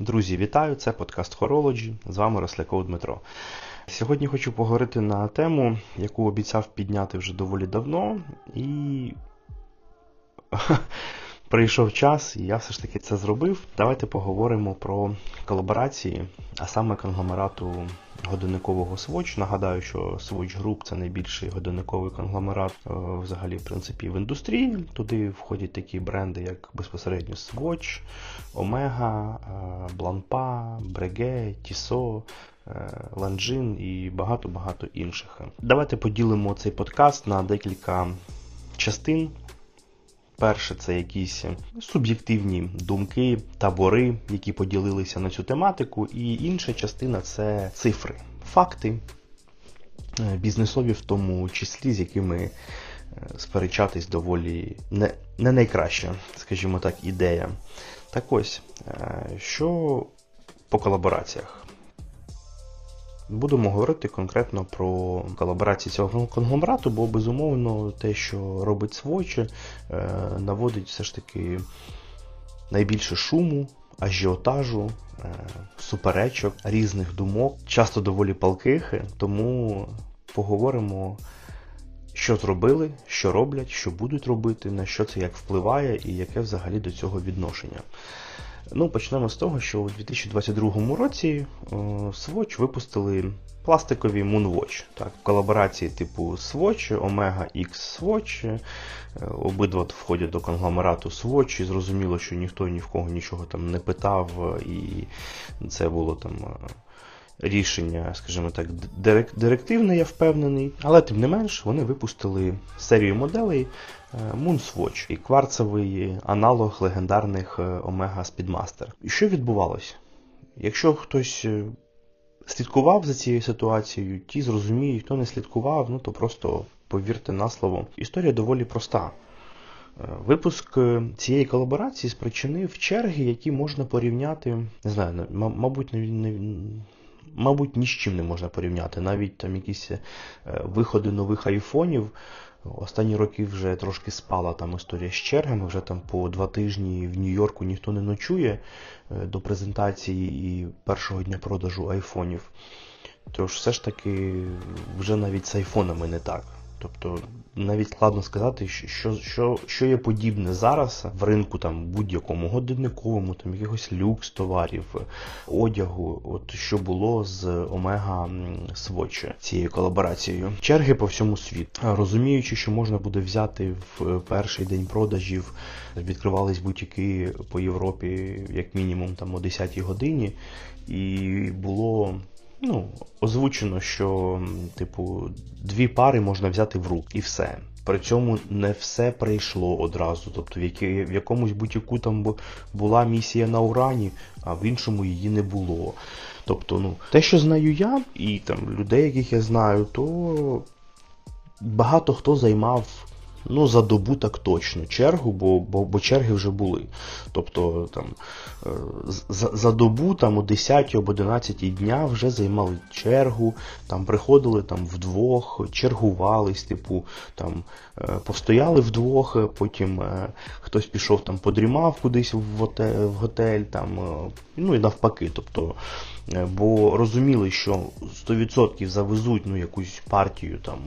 Друзі, вітаю! Це подкаст Хорологі. З вами Росляков Дмитро. Сьогодні хочу поговорити на тему, яку обіцяв підняти вже доволі давно, і прийшов час, і я все ж таки це зробив. Давайте поговоримо про колаборації, а саме конгломерату годинникового Swatch. Нагадаю, що Swatch Group це найбільший годинниковий конгломерат е, взагалі в принципі в індустрії. Туди входять такі бренди, як безпосередньо Swatch, Omega, Blancpain, Breguet, Tissot, Ланджин і багато-багато інших. Давайте поділимо цей подкаст на декілька частин. Перше, це якісь суб'єктивні думки, табори, які поділилися на цю тематику. І інша частина це цифри, факти, е, бізнесові, в тому числі, з якими е, сперечатись доволі не, не найкраща, скажімо так, ідея. Так ось, е, що по колабораціях. Будемо говорити конкретно про колаборації цього конгломерату, бо безумовно те, що робить Swatch, е, наводить все ж таки найбільше шуму, ажіотажу, е, суперечок, різних думок, часто доволі палких, тому поговоримо. Що зробили, що роблять, що будуть робити, на що це як впливає і яке взагалі до цього відношення. Ну, Почнемо з того, що у 2022 році е, Swatch випустили пластикові Moonwatch. Так, В колаборації типу Swatch, Omega X Swatch. Е, обидва входять до конгломерату Swatch, і зрозуміло, що ніхто ні в кого нічого там не питав, і це було там рішення, скажімо так, директивне, я впевнений, але тим не менш вони випустили серію моделей е, Moonswatch і кварцевий аналог легендарних е, Omega Speedmaster. І що відбувалося? Якщо хтось е, слідкував за цією ситуацією, ті зрозуміють, хто не слідкував, ну то просто повірте на слово. Історія доволі проста. Випуск цієї колаборації спричинив черги, які можна порівняти, не знаю, мабуть, мабуть, ні з чим не можна порівняти. Навіть там якісь е, виходи нових айфонів. Останні роки вже трошки спала там історія з чергами, вже там по два тижні в Нью-Йорку ніхто не ночує е, до презентації і першого дня продажу айфонів. Тож все ж таки вже навіть з айфонами не так. Тобто навіть складно сказати, що що, що є подібне зараз в ринку там будь-якому годинниковому, там якихось люкс товарів, одягу, от що було з Омега Swatch цією колаборацією. Черги по всьому світу. Розуміючи, що можна буде взяти в перший день продажів, відкривались бутіки по Європі, як мінімум там о 10-й годині, і було ну, озвучено, що, типу, дві пари можна взяти в руки і все. При цьому не все прийшло одразу. Тобто в, які, в якомусь бутіку там була місія на урані, а в іншому її не було. Тобто, ну, те, що знаю я, і там людей, яких я знаю, то багато хто займав Ну, за добу так точно чергу, бо бо, бо черги вже були. Тобто там е, за за добу там о 10 об 11 дня вже займали чергу, там приходили там вдвох, чергувались, типу, там е, постояли вдвох, потім е, хтось пішов там подрімав кудись в готель, там, ну і навпаки. тобто бо розуміли, що 100% завезуть ну, якусь партію, там,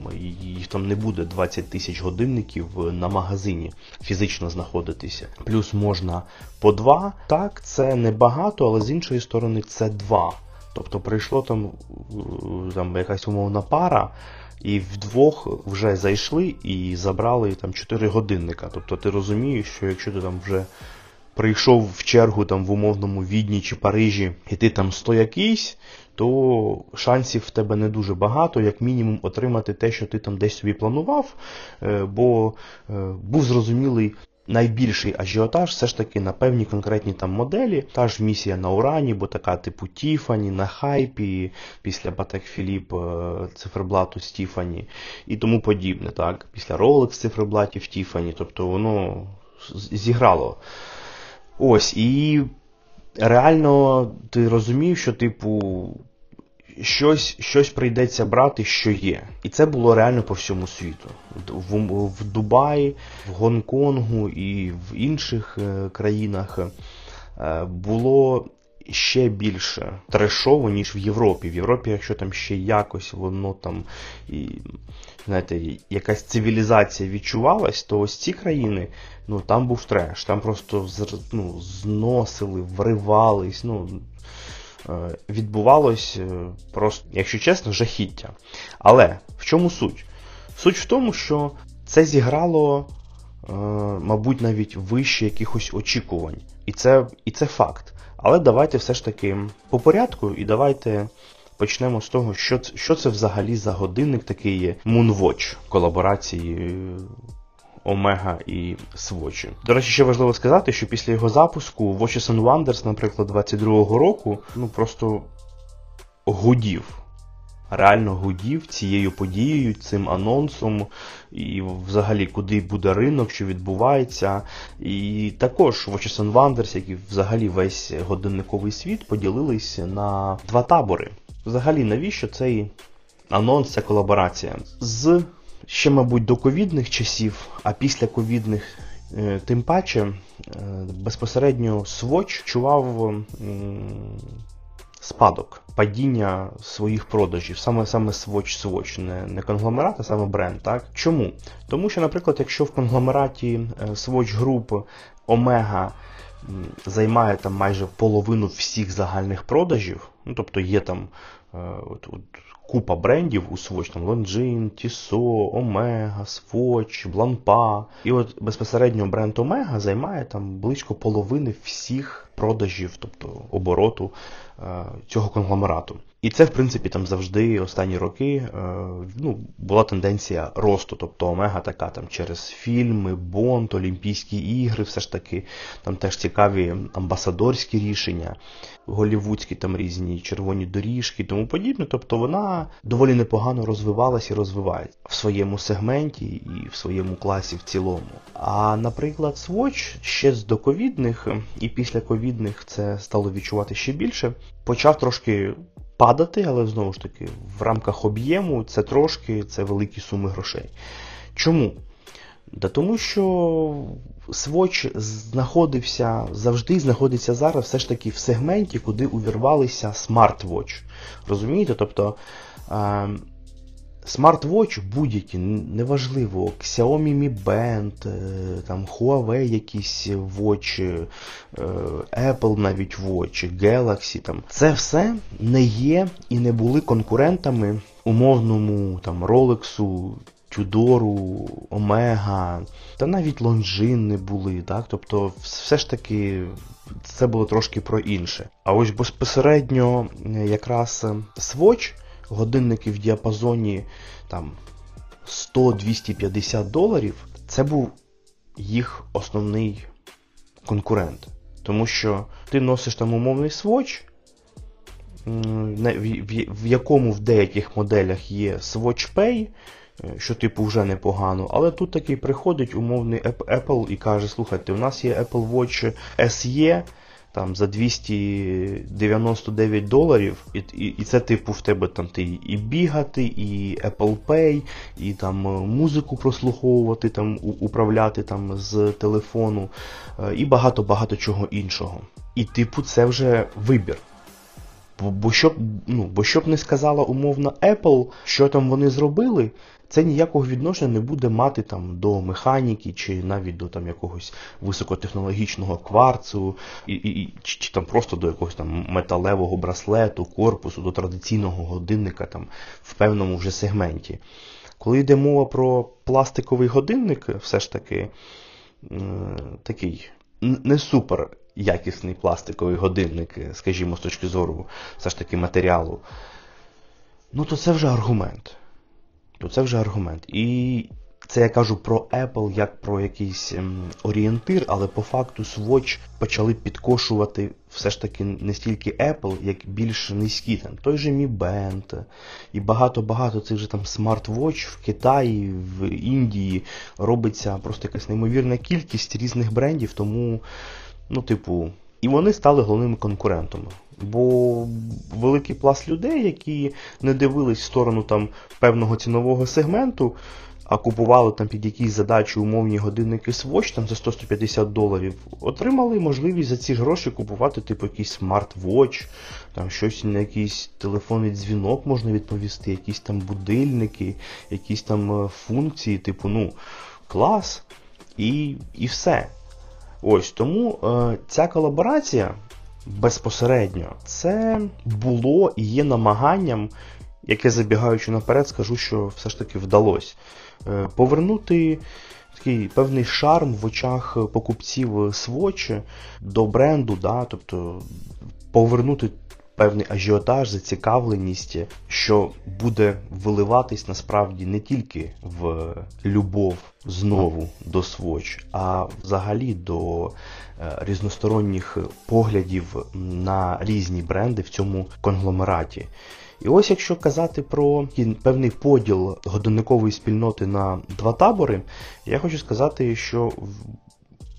їх там не буде 20 тисяч годинників на магазині фізично знаходитися. Плюс можна по два. Так, це небагато, але з іншої сторони це два. Тобто прийшло там, там якась умовна пара. І вдвох вже зайшли і забрали там 4 годинника. Тобто ти розумієш, що якщо ти там вже прийшов в чергу там в умовному Відні чи Парижі, і ти там сто якийсь, то шансів в тебе не дуже багато, як мінімум отримати те, що ти там десь собі планував, е, бо е, був зрозумілий. Найбільший ажіотаж все ж таки на певні конкретні там моделі. Та ж місія на Урані, бо така типу Тіфані, на хайпі, після Патек Філіп е, циферблату з Тіфані і тому подібне. так, Після Rolex циферблатів Тіфані. Тобто воно зіграло Ось, і реально ти розумів, що, типу, щось щось прийдеться брати, що є. І це було реально по всьому світу. В, в Дубаї, в Гонконгу і в інших е, країнах е, було ще більше трешово, ніж в Європі. В Європі, якщо там ще якось воно там і знаєте, якась цивілізація відчувалась, то ось ці країни, ну там був треш, там просто ну, зносили, вривались. ну... Е, відбувалось е, просто, якщо чесно, жахіття. Але в чому суть? Суть в тому, що це зіграло, е, мабуть, навіть вище якихось очікувань. І це, І це факт. Але давайте все ж таки по порядку, і давайте почнемо з того, що що це взагалі за годинник такий є Moonwatch колаборації Омега і Swatch. До речі, ще важливо сказати, що після його запуску Watches and Wonders, наприклад, 22-го року, ну просто гудів. Реально гудів цією подією, цим анонсом, і взагалі куди буде ринок, що відбувається. І також Watches and Wonders, як і взагалі весь годинниковий світ, поділились на два табори. Взагалі, навіщо цей анонс, ця колаборація? З ще, мабуть, до ковідних часів, а після ковідних е, тим паче е, безпосередньо Swatch чував спадок, падіння своїх продажів, саме саме Swatch Swatch, не не конгломерат, а саме бренд. Так? Чому? Тому що, наприклад, якщо в конгломераті е, Swatch Group Omega займає там майже половину всіх загальних продажів, ну тобто є там от, от, купа брендів у Swatch, там Longines, Tissot, Omega, Swatch, Blancpain. І от безпосередньо бренд Omega займає там близько половини всіх продажів, тобто обороту е, цього конгломерату. І це, в принципі, там завжди останні роки е, ну, була тенденція росту. Тобто Омега така там через фільми, Бонд, Олімпійські ігри, все ж таки, там теж цікаві амбасадорські рішення, голівудські там різні червоні доріжки тому подібне. Тобто вона доволі непогано розвивалася і розвивається в своєму сегменті і в своєму класі в цілому. А, наприклад, Swatch ще з доковідних і після ковідних це стало відчувати ще більше. Почав трошки падати, але знову ж таки, в рамках об'єму це трошки це великі суми грошей. Чому? Да Тому що Swatch знаходився завжди знаходиться зараз все ж таки в сегменті, куди увірвалися Smartwatch. Розумієте? Тобто ем, Смарт-вотч будь-які, неважливо, Xiaomi Mi Band, е, там Huawei якісь Watch, е, Apple навіть Watch, Galaxy. там. Це все не є і не були конкурентами умовному там Rolex, Тюдору, Омега, та навіть Longines не були. так? Тобто, все ж таки це було трошки про інше. А ось безпосередньо якраз Swatch годинники в діапазоні там 100-250 доларів, це був їх основний конкурент. Тому що ти носиш там умовний свотч, в якому в деяких моделях є Swatch Pay, е, що типу вже непогано, але тут такий приходить умовний Apple і каже: слухайте, у нас є Apple Watch SE там за 299 доларів, і і, і це типу в тебе там ти і бігати, і Apple Pay, і там е, музику прослуховувати, там управляти там з телефону, е, і багато-багато чого іншого. І типу це вже вибір. Бо щоб ну, бо щоб не сказала умовно Apple, що там вони зробили, це ніякого відношення не буде мати там до механіки, чи навіть до там якогось високотехнологічного кварцу, і, і, чи, чи там просто до якогось там металевого браслету, корпусу, до традиційного годинника там в певному вже сегменті. Коли йде мова про пластиковий годинник, все ж таки такий не супер якісний пластиковий годинник, скажімо, з точки зору все ж таки матеріалу, ну то це вже аргумент то це вже аргумент. І це я кажу про Apple як про якийсь ем, орієнтир, але по факту Swatch почали підкошувати все ж таки не стільки Apple, як більш низькі. Там той же Mi Band і багато-багато цих же там смарт-вотч в Китаї, в Індії робиться просто якась неймовірна кількість різних брендів, тому, ну, типу, і вони стали головними конкурентами. Бо великий пласт людей, які не дивились в сторону там певного цінового сегменту, а купували там під якісь задачі умовні годинники Swatch там за 100-150 доларів, отримали можливість за ці гроші купувати типу якийсь смарт-вотч, там щось на якийсь телефонний дзвінок можна відповісти, якісь там будильники, якісь там е, функції, типу, ну, клас, і, і все. Ось тому е, ця колаборація безпосередньо це було і є намаганням, яке забігаючи наперед, скажу, що все ж таки вдалося. Е, повернути такий певний шарм в очах покупців Swatch до бренду, да, тобто повернути певний ажіотаж, зацікавленість, що буде виливатись насправді не тільки в любов знову до Swatch, а взагалі до е, різносторонніх поглядів на різні бренди в цьому конгломераті. І ось якщо казати про певний поділ годинникової спільноти на два табори, я хочу сказати, що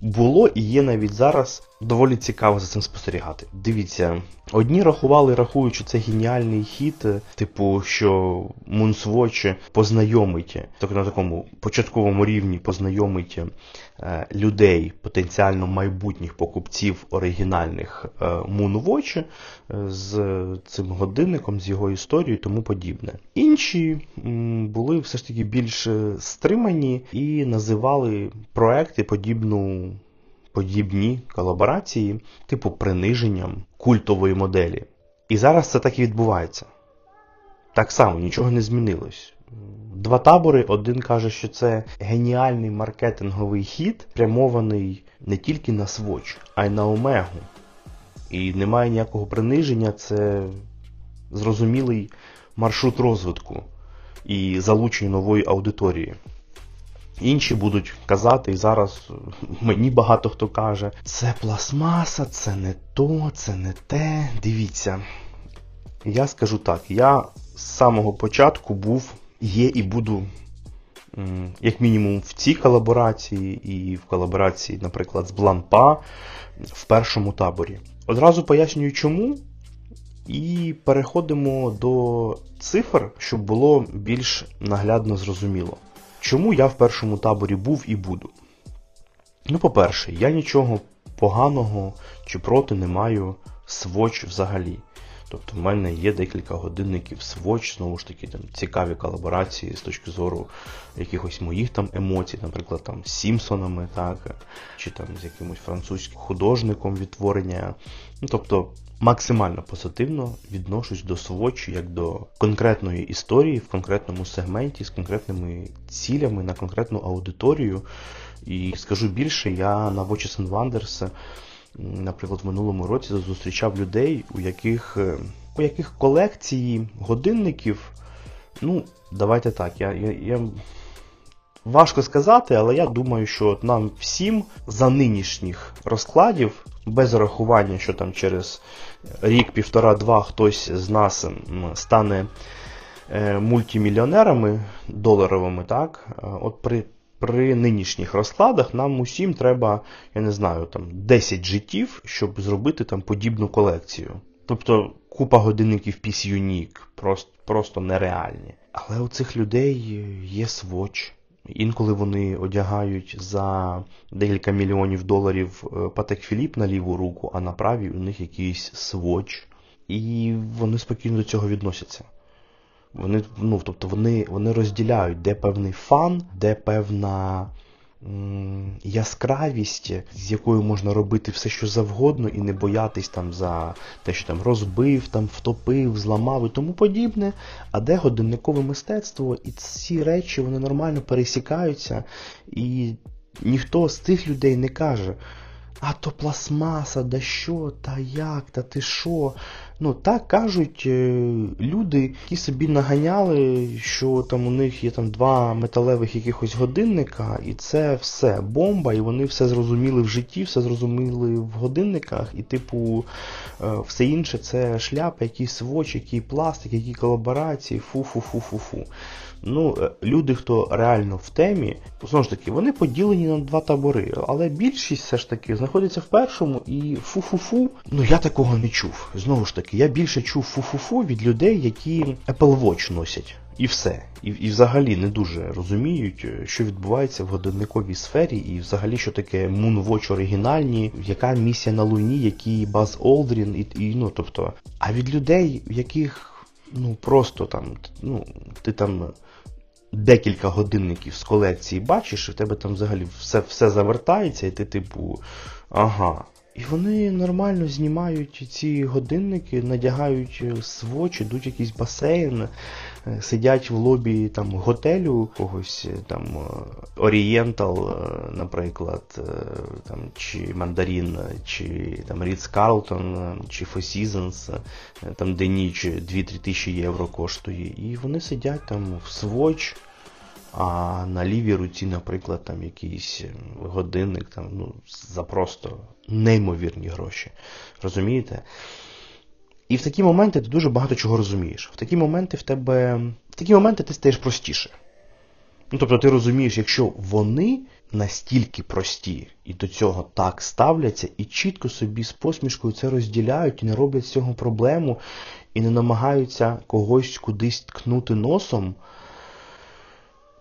було і є навіть зараз доволі цікаво за цим спостерігати. Дивіться, одні рахували, рахуючи це геніальний хід, типу, що Moonswatch познайомить, так на такому початковому рівні познайомить е, людей, потенціально майбутніх покупців оригінальних е, Moonwatch е, з цим годинником, з його історією тому подібне. Інші були все ж таки більш стримані і називали проекти подібну подібні колаборації, типу приниженням культової моделі. І зараз це так і відбувається. Так само нічого не змінилось. Два табори, один каже, що це геніальний маркетинговий хід, прямований не тільки на Swatch, а й на Омегу. І немає ніякого приниження, це зрозумілий маршрут розвитку і залучення нової аудиторії. Інші будуть казати, і зараз мені багато хто каже, це пластмаса, це не то, це не те. Дивіться. Я скажу так, я з самого початку був, є і буду, як мінімум, в цій колаборації, і в колаборації, наприклад, з Бланпа в першому таборі. Одразу пояснюю чому. І переходимо до цифр, щоб було більш наглядно зрозуміло. Чому я в першому таборі був і буду? Ну, по-перше, я нічого поганого чи проти не маю своч взагалі. Тобто в мене є декілька годинників Swatch, знову ж таки, там цікаві колаборації з точки зору якихось моїх там емоцій, наприклад, там з Сімпсонами, так, чи там з якимось французьким художником відтворення. Ну, Тобто максимально позитивно відношусь до Swatch як до конкретної історії в конкретному сегменті з конкретними цілями на конкретну аудиторію. І скажу більше, я на Watches and Wonders наприклад, в минулому році зустрічав людей, у яких е, у яких колекції годинників. Ну, давайте так, я, я, я важко сказати, але я думаю, що от нам всім за нинішніх розкладів, без рахування, що там через рік, півтора-два хтось з нас стане е, мультимільйонерами доларовими, так, е, от при при нинішніх розкладах нам усім треба, я не знаю, там 10 життів, щоб зробити там подібну колекцію. Тобто купа годинників Peace Unique, просто, просто нереальні. Але у цих людей є Swatch. Інколи вони одягають за декілька мільйонів доларів е, Патек Філіп на ліву руку, а на правій у них якийсь Swatch. І вони спокійно до цього відносяться. Вони ну, тобто вони, вони розділяють, де певний фан, де певна м, яскравість, з якою можна робити все, що завгодно, і не боятись там за те, що там розбив, там втопив, зламав і тому подібне. А де годинникове мистецтво, і ці речі вони нормально пересікаються, і ніхто з цих людей не каже. А то пластмаса, да що, та як, та ти що? Ну, так кажуть е, люди, які собі наганяли, що там у них є там два металевих якихось годинника, і це все бомба, і вони все зрозуміли в житті, все зрозуміли в годинниках, і, типу, е, все інше це шляпа, якийсь своч, який пластик, які колаборації, фу-фу-фу-фу-фу. Ну, е, люди, хто реально в темі, знову ж таки, вони поділені на два табори, але більшість все ж таки знаходиться в першому і фу-фу-фу. Ну я такого не чув. Знову ж таки, я більше чув фу-фу-фу від людей, які Apple Watch носять. І все. І і взагалі не дуже розуміють, що відбувається в годинниковій сфері, і взагалі, що таке Moonwatch оригінальні, яка місія на Луні, який Баз Олдрін, і, і ну тобто. А від людей, яких ну просто там, ну, ти там декілька годинників з колекції бачиш, і в тебе там взагалі все все завертається, і ти, типу, ага. І вони нормально знімають ці годинники, надягають свочі, йдуть якийсь басейн, е, сидять в лобі там готелю когось е, там Орієнтал, е, наприклад, там, чи Мандарін, чи там Ріц Карлтон, чи Four Seasons, там де ніч 2-3 тисячі євро коштує. І вони сидять там в своч. А на лівій руці, наприклад, там якийсь годинник там, ну, за просто неймовірні гроші. Розумієте? І в такі моменти ти дуже багато чого розумієш. В такі моменти в тебе. В такі моменти ти стаєш простіше. Ну, Тобто ти розумієш, якщо вони настільки прості і до цього так ставляться, і чітко собі з посмішкою це розділяють і не роблять з цього проблему, і не намагаються когось кудись ткнути носом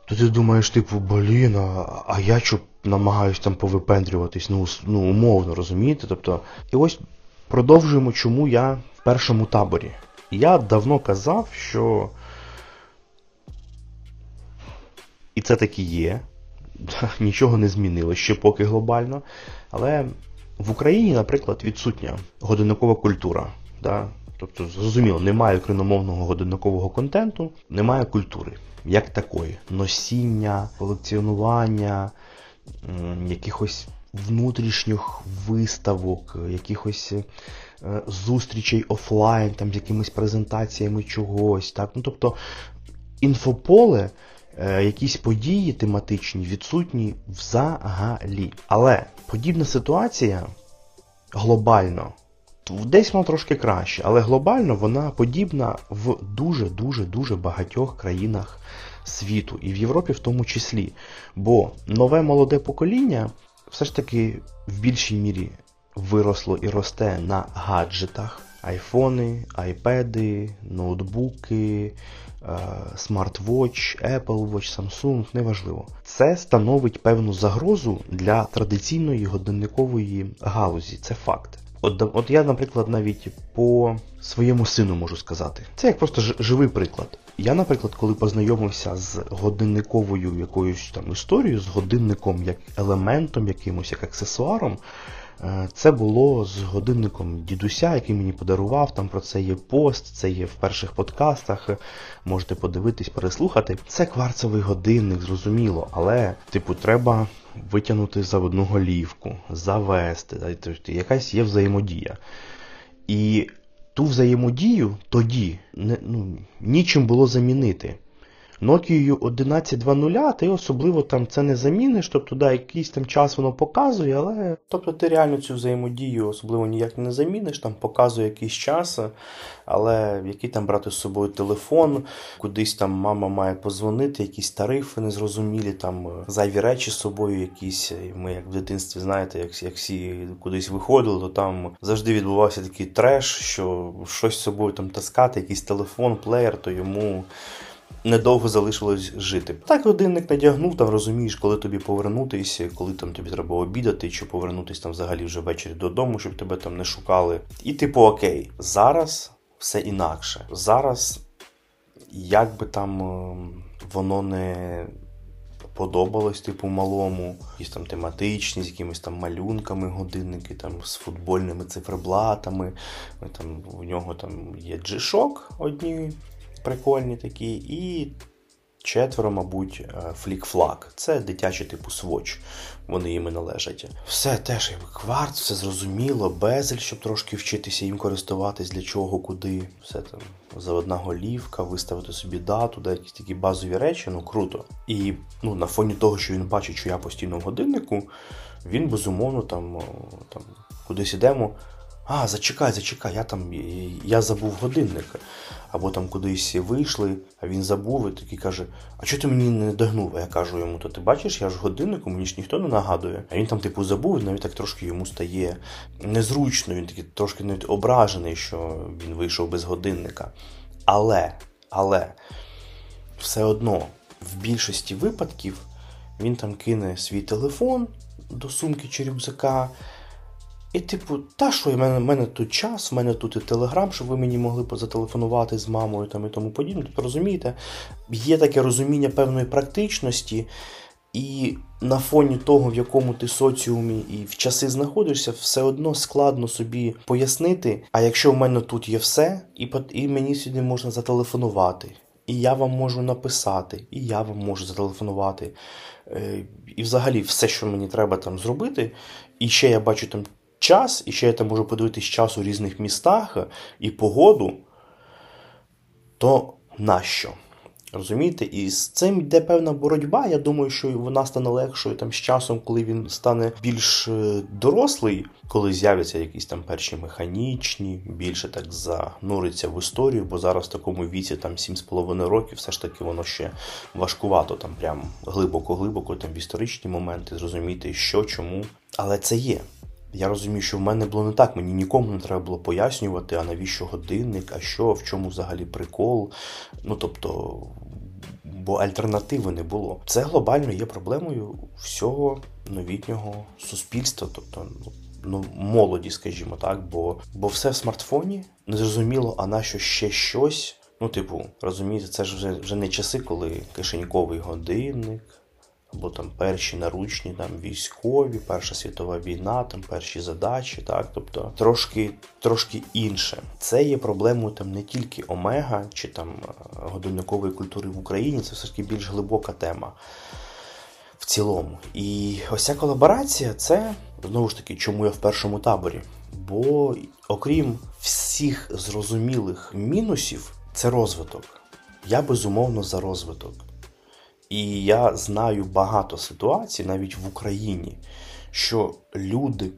то ти думаєш, типу, блін, а, а я що намагаюсь там повипендрюватись, ну, ну, умовно, розумієте? Тобто, і ось продовжуємо, чому я першому таборі. Я давно казав, що. І це таки є. Нічого не змінилося ще поки глобально. Але в Україні, наприклад, відсутня годинникова культура. Да? Тобто, зрозуміло, немає україномовного годинникового контенту, немає культури як такої. Носіння, колекціонування, якихось внутрішніх виставок, якихось зустрічей офлайн, там з якимись презентаціями чогось. Так? Ну, Тобто інфополе, е, якісь події тематичні, відсутні взагалі. Але подібна ситуація глобально. Десь вона трошки краще, але глобально вона подібна в дуже-дуже-дуже багатьох країнах світу, і в Європі в тому числі. Бо нове молоде покоління все ж таки в більшій мірі виросло і росте на гаджетах. Айфони, айпеди, ноутбуки, смарт-вотч, Apple Watch, Samsung, неважливо. Це становить певну загрозу для традиційної годинникової галузі. Це факт. От от я, наприклад, навіть по своєму сину можу сказати. Це як просто живий приклад. Я, наприклад, коли познайомився з годинниковою якоюсь там історією, з годинником як елементом, якимось як аксесуаром, е, це було з годинником дідуся, який мені подарував. Там про це є пост, це є в перших подкастах. Можете подивитись, переслухати. Це кварцевий годинник, зрозуміло, але, типу, треба витягнути заводну голівку, завести, тобто якась є взаємодія. І ту взаємодію тоді ну, нічим було замінити. Nokia 11.2.0, ти особливо там це не заміниш, тобто да, якийсь там час воно показує, але тобто ти реально цю взаємодію особливо ніяк не заміниш, там показує якийсь час, але який там брати з собою телефон, кудись там мама має позвонити, якісь тарифи незрозумілі, там зайві речі з собою якісь. Ми як в дитинстві, знаєте, як, як всі кудись виходили, то там завжди відбувався такий треш, що щось з собою там таскати, якийсь телефон, плеєр, то йому недовго залишилось жити. Так годинник надягнув, там розумієш, коли тобі повернутися, коли там тобі треба обідати, чи повернутися там взагалі вже ввечері додому, щоб тебе там не шукали. І типу, окей, зараз все інакше. Зараз, як би там ем, воно не. Подобалось, типу, малому, якісь там тематичні, з якимись там малюнками годинники, там з футбольними циферблатами. Там, У нього там є джишок одні прикольні такі, і четверо, мабуть, е, флік-флаг. Це дитячий типу своч, вони їм належать. Все теж як кварт, все зрозуміло, безель, щоб трошки вчитися їм користуватись, для чого, куди. Все там заводна голівка, виставити собі дату, да, якісь такі базові речі, ну круто. І ну, на фоні того, що він бачить, що я постійно в годиннику, він безумовно там, там кудись ідемо. А, зачекай, зачекай, я там я забув годинник. Або там кудись вийшли, а він забув і такий каже: А чого ти мені не догнув? А я кажу йому, то ти бачиш, я ж годиннику, мені ж ніхто не нагадує. А він там, типу, забув, і навіть так трошки йому стає незручно, він такий трошки навіть ображений, що він вийшов без годинника. Але, але все одно в більшості випадків він там кине свій телефон до сумки чи рюкзака. І, типу, та що, в мене, в мене тут час, в мене тут і телеграм, щоб ви мені могли позателефонувати з мамою там і тому подібне. Тобто, розумієте, є таке розуміння певної практичності, і на фоні того, в якому ти соціумі і в часи знаходишся, все одно складно собі пояснити. А якщо в мене тут є все, і і мені сюди можна зателефонувати, і я вам можу написати, і я вам можу зателефонувати. Е, і взагалі все, що мені треба там зробити, і ще я бачу там час, і ще я там можу подивитись час у різних містах і погоду, то нащо? Розумієте? І з цим йде певна боротьба. Я думаю, що вона стане легшою там з часом, коли він стане більш е, дорослий, коли з'являться якісь там перші механічні, більше так зануриться в історію, бо зараз в такому віці там 7,5 років, все ж таки воно ще важкувато, там прям глибоко-глибоко, там в історичні моменти, зрозуміти, що, чому. Але це є. Я розумію, що в мене було не так, мені нікому не треба було пояснювати, а навіщо годинник, а що, в чому взагалі прикол. Ну тобто, бо альтернативи не було. Це глобально є проблемою всього новітнього суспільства, тобто ну, молоді, скажімо так, бо бо все в смартфоні незрозуміло, а нащо ще щось. Ну, типу, розумієте, це ж вже, вже не часи, коли кишеньковий годинник або там перші наручні там військові, Перша світова війна, там перші задачі, так, тобто трошки трошки інше. Це є проблемою там не тільки Омега чи там годинникової культури в Україні, це все ж таки більш глибока тема. В цілому. І ось ця колаборація це знову ж таки, чому я в першому таборі. Бо окрім всіх зрозумілих мінусів, це розвиток. Я безумовно за розвиток. І я знаю багато ситуацій, навіть в Україні, що люди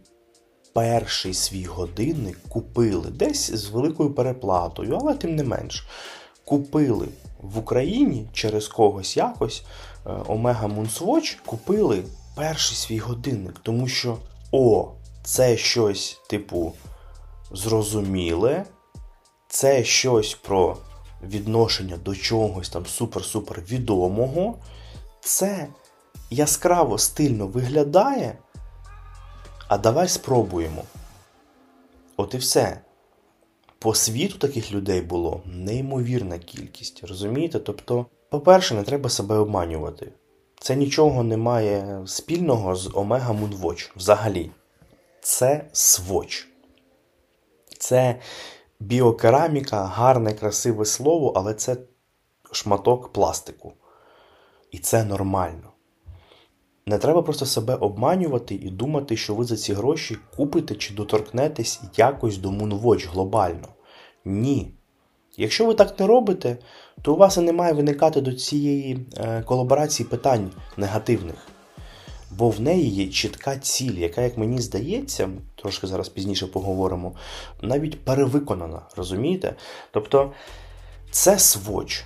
перший свій годинник купили десь з великою переплатою, але тим не менш, купили в Україні через когось якось е, Omega Moonswatch, купили перший свій годинник, тому що, о, це щось, типу, зрозуміле, це щось про відношення до чогось там супер-супер відомого, це яскраво стильно виглядає. А давай спробуємо. От і все. По світу таких людей було неймовірна кількість. Розумієте? Тобто, по-перше, не треба себе обманювати. Це нічого не має спільного з Omega Moonwatch взагалі. Це своч. Це Біокераміка гарне, красиве слово, але це шматок пластику. І це нормально. Не треба просто себе обманювати і думати, що ви за ці гроші купите чи доторкнетесь якось до Moonwatch глобально. Ні. Якщо ви так не робите, то у вас і не має виникати до цієї е, колаборації питань негативних бо в неї є чітка ціль, яка, як мені здається, трошки зараз пізніше поговоримо, навіть перевиконана, розумієте? Тобто це своч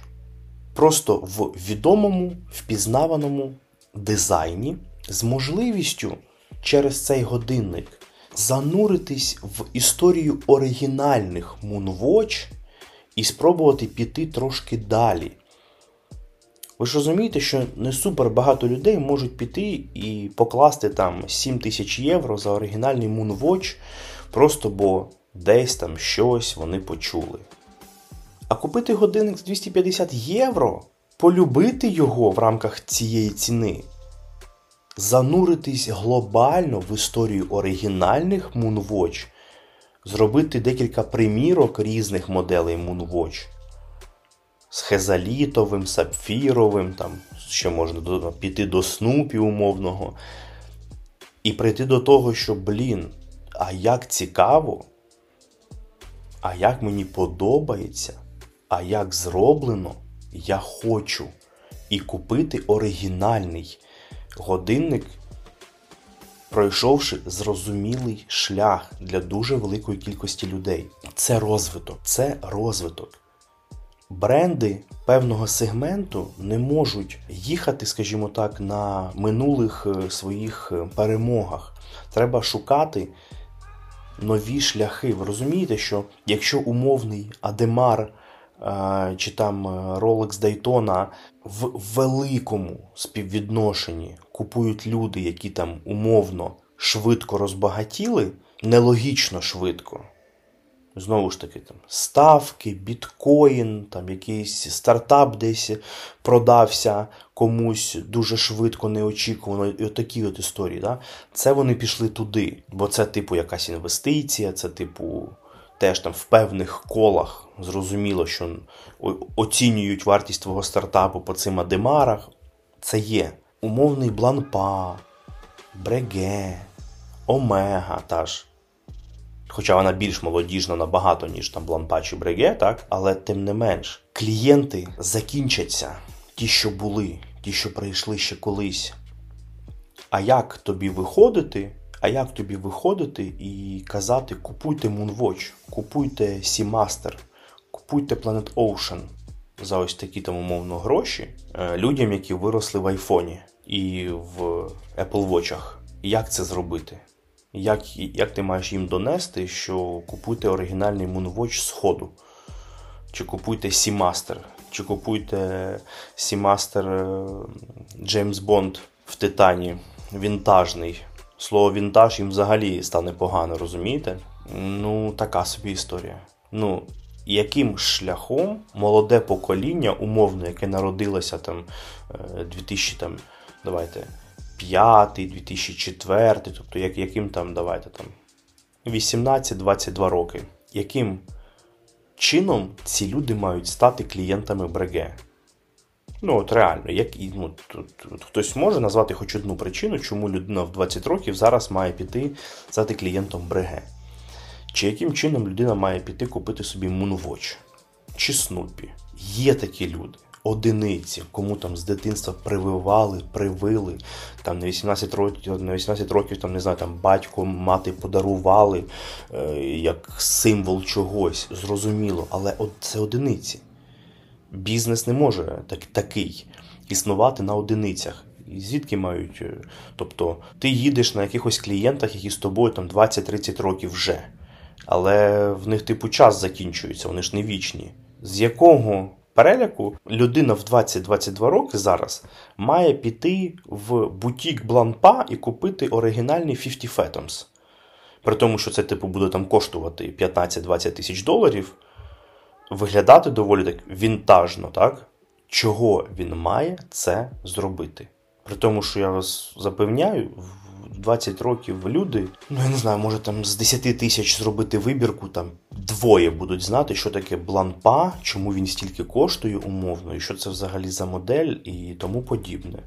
просто в відомому, впізнаваному дизайні з можливістю через цей годинник зануритись в історію оригінальних Moonwatch і спробувати піти трошки далі. Ви ж розумієте, що не супер багато людей можуть піти і покласти там 7 тисяч євро за оригінальний Moonwatch, просто бо десь там щось вони почули. А купити годинник з 250 євро, полюбити його в рамках цієї ціни, зануритись глобально в історію оригінальних Moonwatch, зробити декілька примірок різних моделей Moonwatch з хезалітовим, сапфіровим, там ще можна піти до снупі умовного. І прийти до того, що, блін, а як цікаво, а як мені подобається, а як зроблено, я хочу. І купити оригінальний годинник, пройшовши зрозумілий шлях для дуже великої кількості людей. Це розвиток, це розвиток бренди певного сегменту не можуть їхати, скажімо так, на минулих е, своїх е, перемогах. Треба шукати нові шляхи. Ви розумієте, що якщо умовний Адемар чи там Rolex Daytona в великому співвідношенні купують люди, які там умовно швидко розбагатіли, нелогічно швидко. Знову ж таки, там ставки, біткоін, там якийсь стартап десь продався комусь дуже швидко, неочікувано. І отакі от історії. Да? Це вони пішли туди. Бо це, типу, якась інвестиція, це, типу, теж там в певних колах зрозуміло, що оцінюють вартість твого стартапу по цим адемарах. Це є умовний бланпа, бреге, омега. та ж. Хоча вона більш молодіжна набагато, ніж там бланпа чи бреге, так? але тим не менш, клієнти закінчаться, ті, що були, ті, що прийшли ще колись. А як тобі виходити? А як тобі виходити і казати: купуйте Moonwatch, купуйте Seamaster, купуйте Planet Ocean за ось такі там умовно гроші е, людям, які виросли в айфоні і в Apple Watch. Як це зробити? Як як ти маєш їм донести, що купуйте оригінальний Moonwatch з ходу? Чи купуйте Seamaster, чи купуйте Seamaster James Bond в Титані, вінтажний. Слово вінтаж їм взагалі стане погано, розумієте? Ну, така собі історія. Ну, яким шляхом молоде покоління, умовно, яке народилося там 2000, е, там, давайте, 2005, 2004, тобто як, яким там, давайте там 18-22 роки, яким чином ці люди мають стати клієнтами Бреге? Ну, от реально, як ну, тут, хтось може назвати хоч одну причину, чому людина в 20 років зараз має піти стати клієнтом Бреге. Чи яким чином людина має піти купити собі Moonwatch? Чи Snoopy? Є такі люди одиниці, кому там з дитинства прививали, привили, там на 18 років, на 18 років там, не знаю, там батько, мати подарували е, як символ чогось, зрозуміло, але це одиниці. Бізнес не може так, такий існувати на одиницях. І звідки мають. Е, тобто ти їдеш на якихось клієнтах, які з тобою там 20-30 років вже. Але в них типу час закінчується, вони ж не вічні. З якого переляку людина в 20-22 роки зараз має піти в бутік Бланпа і купити оригінальний 50 Fathoms. При тому, що це типу буде там коштувати 15-20 тисяч доларів, виглядати доволі так вінтажно, так? Чого він має це зробити? При тому, що я вас запевняю, 20 років люди, ну я не знаю, може там з 10 тисяч зробити вибірку, там двоє будуть знати, що таке бланпа, чому він стільки коштує умовно, і що це взагалі за модель і тому подібне.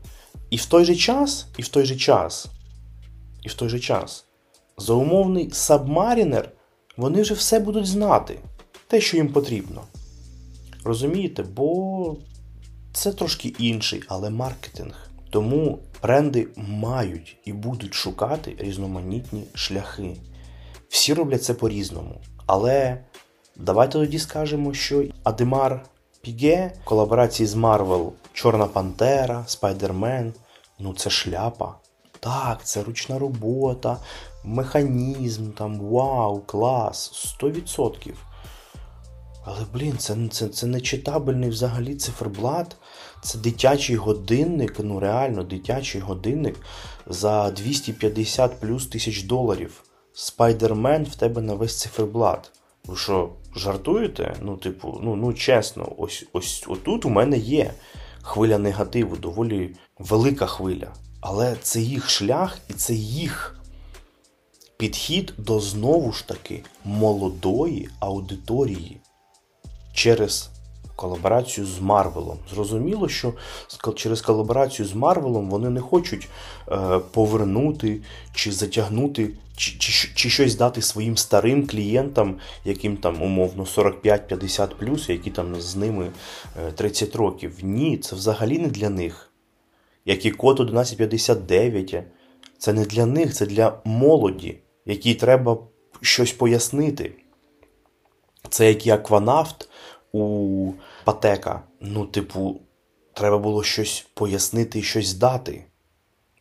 І в той же час, і в той же час, і в той же час, за умовний сабмарінер вони вже все будуть знати, те, що їм потрібно. Розумієте? Бо це трошки інший, але маркетинг. Тому бренди мають і будуть шукати різноманітні шляхи. Всі роблять це по-різному. Але давайте тоді скажемо, що Audemars Piguet в колаборації з Marvel, Чорна Пантера, Spider-Man ну це шляпа. Так, це ручна робота, механізм, там, вау, клас, 100%. Але, блін, це це, це не читабельний взагалі циферблат. Це дитячий годинник, ну реально дитячий годинник за 250 плюс тисяч доларів. Спайдермен в тебе на весь циферблат. Ви що, жартуєте? Ну, типу, ну ну чесно, ось ось отут у мене є хвиля негативу, доволі велика хвиля. Але це їх шлях і це їх підхід до знову ж таки молодої аудиторії через колаборацію з Марвелом. Зрозуміло, що через колаборацію з Марвелом вони не хочуть е, повернути чи затягнути, чи, чи, чи щось дати своїм старим клієнтам, яким там умовно 45-50 які там з ними 30 е, років. Ні, це взагалі не для них. Як і код 1159. Це не для них, це для молоді, якій треба щось пояснити. Це як і акванавт у Патека. Ну, типу, треба було щось пояснити і щось дати.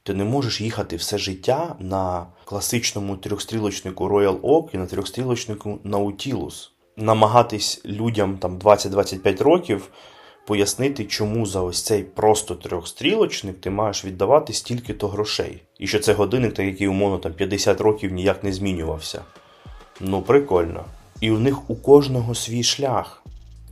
Ти не можеш їхати все життя на класичному трьохстрілочнику Royal Oak і на трьохстрілочнику Nautilus. намагатись людям там 20-25 років пояснити, чому за ось цей просто трьохстрілочник ти маєш віддавати стільки-то грошей. І що це годинник, так який умовно там 50 років ніяк не змінювався. Ну, прикольно. І у них у кожного свій шлях.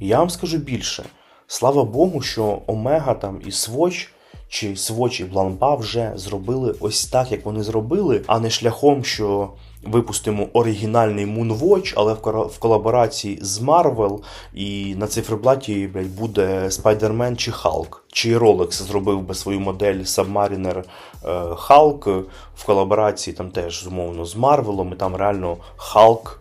Я вам скажу більше. Слава Богу, що Омега там і Swatch, чи Swatch і Блампа вже зробили ось так, як вони зробили, а не шляхом, що випустимо оригінальний Moonwatch, але в колаборації з Marvel, і на циферблаті блядь, буде Spider-Man чи Hulk. Чи Rolex зробив би свою модель Submariner е, Hulk в колаборації там теж зумовно з Марвелом, і там реально е,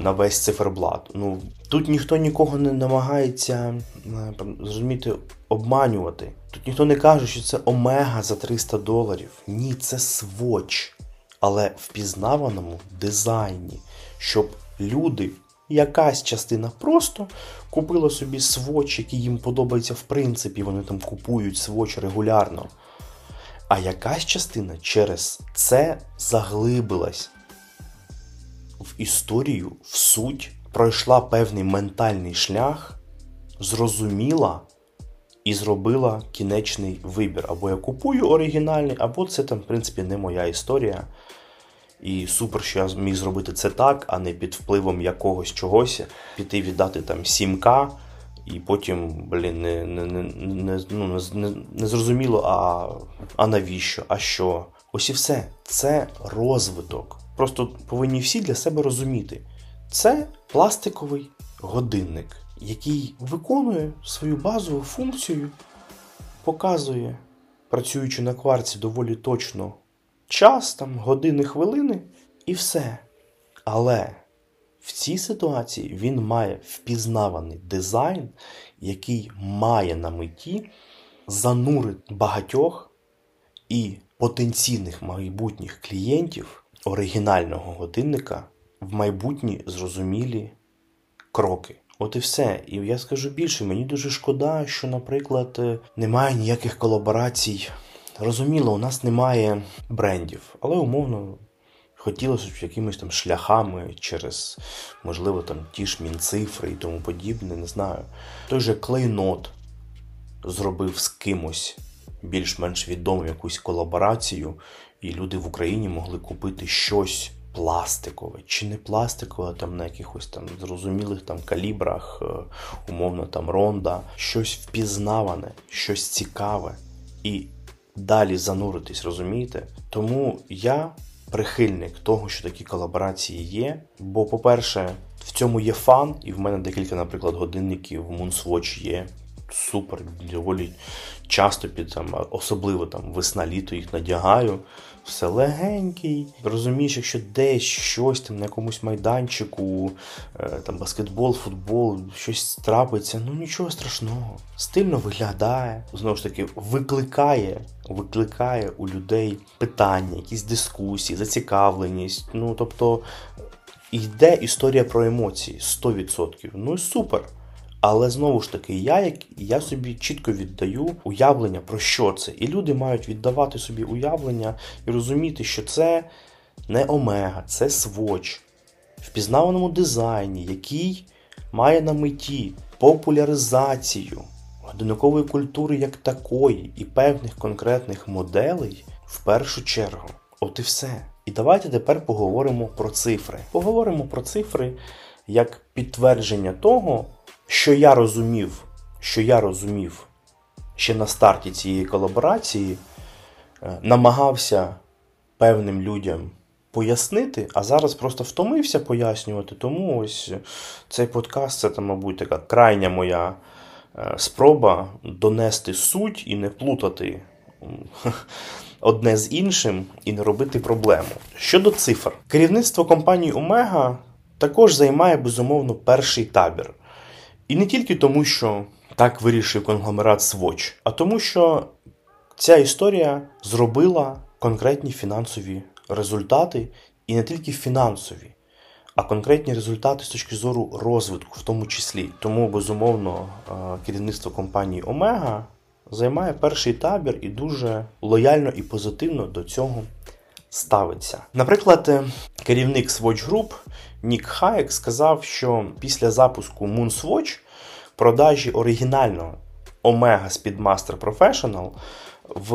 на весь циферблат. Ну, Тут ніхто нікого не намагається е, зрозуміти, обманювати. Тут ніхто не каже, що це Омега за 300 доларів. Ні, це Swatch але впізнаваному дизайні, щоб люди, якась частина просто купила собі своч, який їм подобається в принципі, вони там купують своч регулярно. А якась частина через це заглибилась в історію, в суть, пройшла певний ментальний шлях, зрозуміла і зробила кінечний вибір. Або я купую оригінальний, або це там, в принципі, не моя історія. І супер, що я міг зробити це так, а не під впливом якогось чогось, піти віддати там 7К, і потім, блін, не не, не, не, ну, не, не зрозуміло, а, а навіщо, а що. Ось і все. Це розвиток. Просто повинні всі для себе розуміти. Це пластиковий годинник, який виконує свою базову функцію, показує, працюючи на кварці доволі точно час, там, години, хвилини і все. Але в цій ситуації він має впізнаваний дизайн, який має на меті занурити багатьох і потенційних майбутніх клієнтів оригінального годинника в майбутні зрозумілі кроки. От і все. І я скажу більше, мені дуже шкода, що, наприклад, немає ніяких колаборацій Розуміло, у нас немає брендів, але умовно хотілося б якимись там шляхами через, можливо, там ті ж мінцифри і тому подібне, не знаю. Той же клейнот зробив з кимось більш-менш відому якусь колаборацію, і люди в Україні могли купити щось пластикове чи не пластикове, там на якихось там зрозумілих там калібрах, е, умовно там ронда, щось впізнаване, щось цікаве. І далі зануритись, розумієте? Тому я прихильник того, що такі колаборації є. Бо, по-перше, в цьому є фан, і в мене декілька, наприклад, годинників Moonswatch є. Супер, доволі часто під там, особливо там весна-літо їх надягаю все легенький. Розумієш, якщо десь щось там на якомусь майданчику, е, там баскетбол, футбол, щось трапиться, ну нічого страшного. Стильно виглядає, знову ж таки, викликає, викликає у людей питання, якісь дискусії, зацікавленість. Ну тобто йде історія про емоції 100%. Ну і супер. Але знову ж таки, я як я собі чітко віддаю уявлення про що це. І люди мають віддавати собі уявлення і розуміти, що це не омега, це своч в пізнаваному дизайні, який має на меті популяризацію годинникової культури як такої і певних конкретних моделей в першу чергу. От і все. І давайте тепер поговоримо про цифри. Поговоримо про цифри як підтвердження того що я розумів, що я розумів ще на старті цієї колаборації, е, намагався певним людям пояснити, а зараз просто втомився пояснювати. Тому ось цей подкаст це, там, мабуть, така крайня моя е, спроба донести суть і не плутати. Одне з іншим і не робити проблему. Щодо цифр, керівництво компанії Омега також займає безумовно перший табір. І не тільки тому, що так вирішив конгломерат Swatch, а тому, що ця історія зробила конкретні фінансові результати, і не тільки фінансові, а конкретні результати з точки зору розвитку, в тому числі. Тому, безумовно, е, керівництво компанії Омега займає перший табір і дуже лояльно і позитивно до цього ставиться. Наприклад, е, керівник Swatch Group Нік Хаєк сказав, що після запуску Moonswatch продажі оригінального Omega Speedmaster Professional в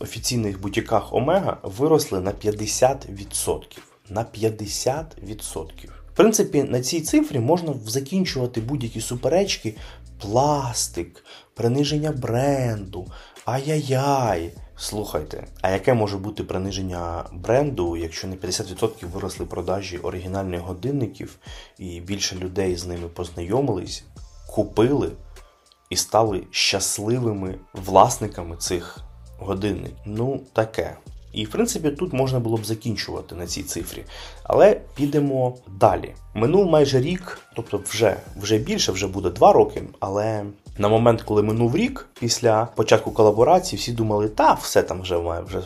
офіційних бутіках Omega виросли на 50%. На 50%. В принципі, на цій цифрі можна закінчувати будь-які суперечки, пластик, приниження бренду, ай-яй-яй. Слухайте, а яке може бути приниження бренду, якщо на 50% виросли продажі оригінальних годинників, і більше людей з ними познайомились, купили і стали щасливими власниками цих годинників? Ну, таке. І, в принципі, тут можна було б закінчувати на цій цифрі. Але підемо далі. Минув майже рік, тобто вже вже більше, вже буде два роки. Але на момент, коли минув рік, після початку колаборації, всі думали, та все там вже має вже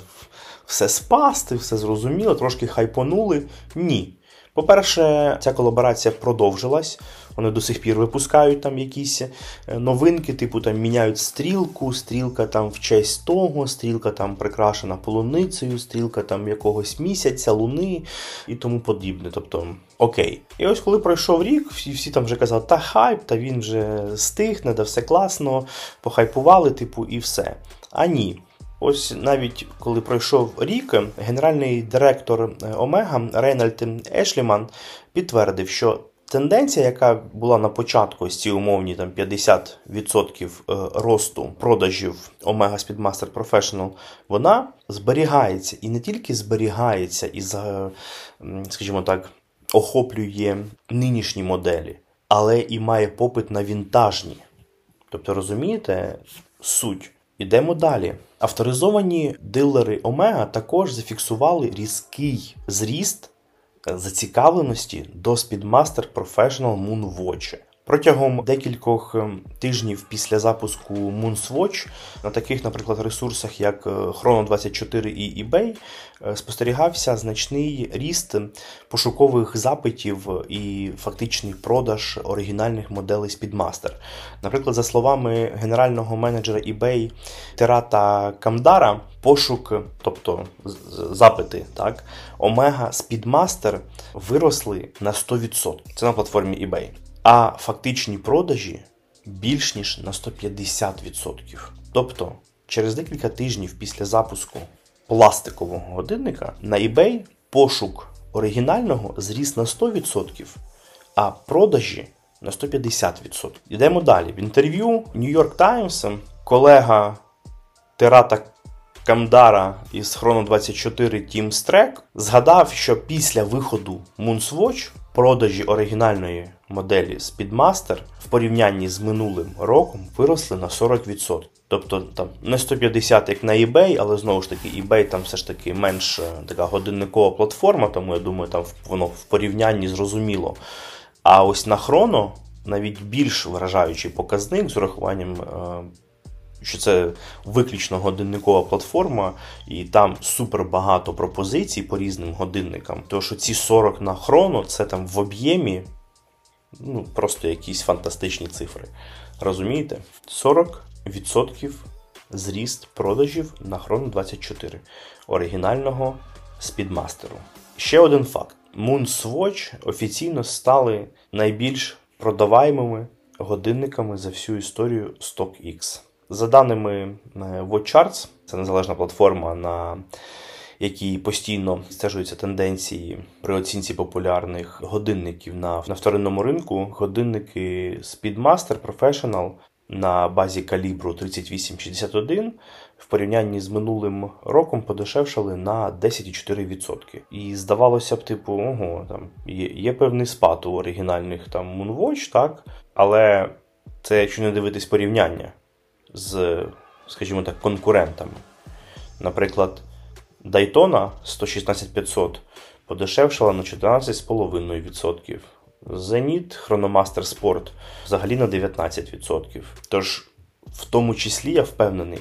все спасти, все зрозуміло, трошки хайпонули. Ні. По-перше, ця колаборація продовжилась. Вони до сих пір випускають там якісь е, новинки, типу там міняють стрілку, стрілка там в честь того, стрілка там прикрашена полуницею, стрілка там якогось місяця, луни і тому подібне. Тобто, окей. І ось коли пройшов рік, всі всі там вже казали, та хайп, та він вже стихне, да все класно, похайпували, типу, і все. А ні. Ось навіть коли пройшов рік, генеральний директор е, Омега Рейнальд Ешліман підтвердив, що тенденція, яка була на початку ось ці умовні там 50% е, росту продажів Omega Speedmaster Professional, вона зберігається і не тільки зберігається і скажімо так, охоплює нинішні моделі, але і має попит на вінтажні. Тобто, розумієте суть? Ідемо далі. Авторизовані дилери Омега також зафіксували різкий зріст зацікавленості до Speedmaster Professional Moonwatch. Протягом декількох ем, тижнів після запуску Moonswatch на таких, наприклад, ресурсах, як е, Chrono24 і eBay, е, спостерігався значний ріст пошукових запитів і фактичний продаж оригінальних моделей Speedmaster. Наприклад, за словами генерального менеджера eBay Терата Камдара, пошук, тобто запити, так, Omega Speedmaster виросли на 100%. Це на платформі eBay а фактичні продажі більш ніж на 150%. Тобто, через декілька тижнів після запуску пластикового годинника на eBay пошук оригінального зріс на 100%, а продажі на 150%. Йдемо далі. В інтерв'ю New York Times колега Терата Камдара із Chrono 24 Team Strek згадав, що після виходу Moonswatch продажі оригінальної моделі Speedmaster в порівнянні з минулим роком виросли на 40%. Тобто там не 150 як на eBay, але знову ж таки eBay там все ж таки менш е, така годинникова платформа, тому я думаю, там воно в порівнянні зрозуміло. А ось на Chrono навіть більш вражаючий показник з урахуванням. Е, що це виключно годинникова платформа, і там супер багато пропозицій по різним годинникам. Тому що ці 40 на хроно це там в об'ємі ну, просто якісь фантастичні цифри. Розумієте? 40% зріст продажів на Chrono 24 оригінального Speedmaster у. Ще один факт: MoonSwatch офіційно стали найбільш продаваємими годинниками за всю історію StockX. За даними е, WatchCharts, це незалежна платформа, на якій постійно стежуються тенденції при оцінці популярних годинників на на вторинному ринку. Годинники Speedmaster Professional на базі калібру 3861 в порівнянні з минулим роком подешевшали на 10,4%. І здавалося б, типу, ого, там є, є певний спад у оригінальних там Moonwatch, так? Але це якщо не дивитись порівняння з, скажімо так, конкурентами. Наприклад, Daytona 116500 подешевшала на 14,5%. Зеніт Chronomaster Sport взагалі на 19%. Тож, в тому числі, я впевнений,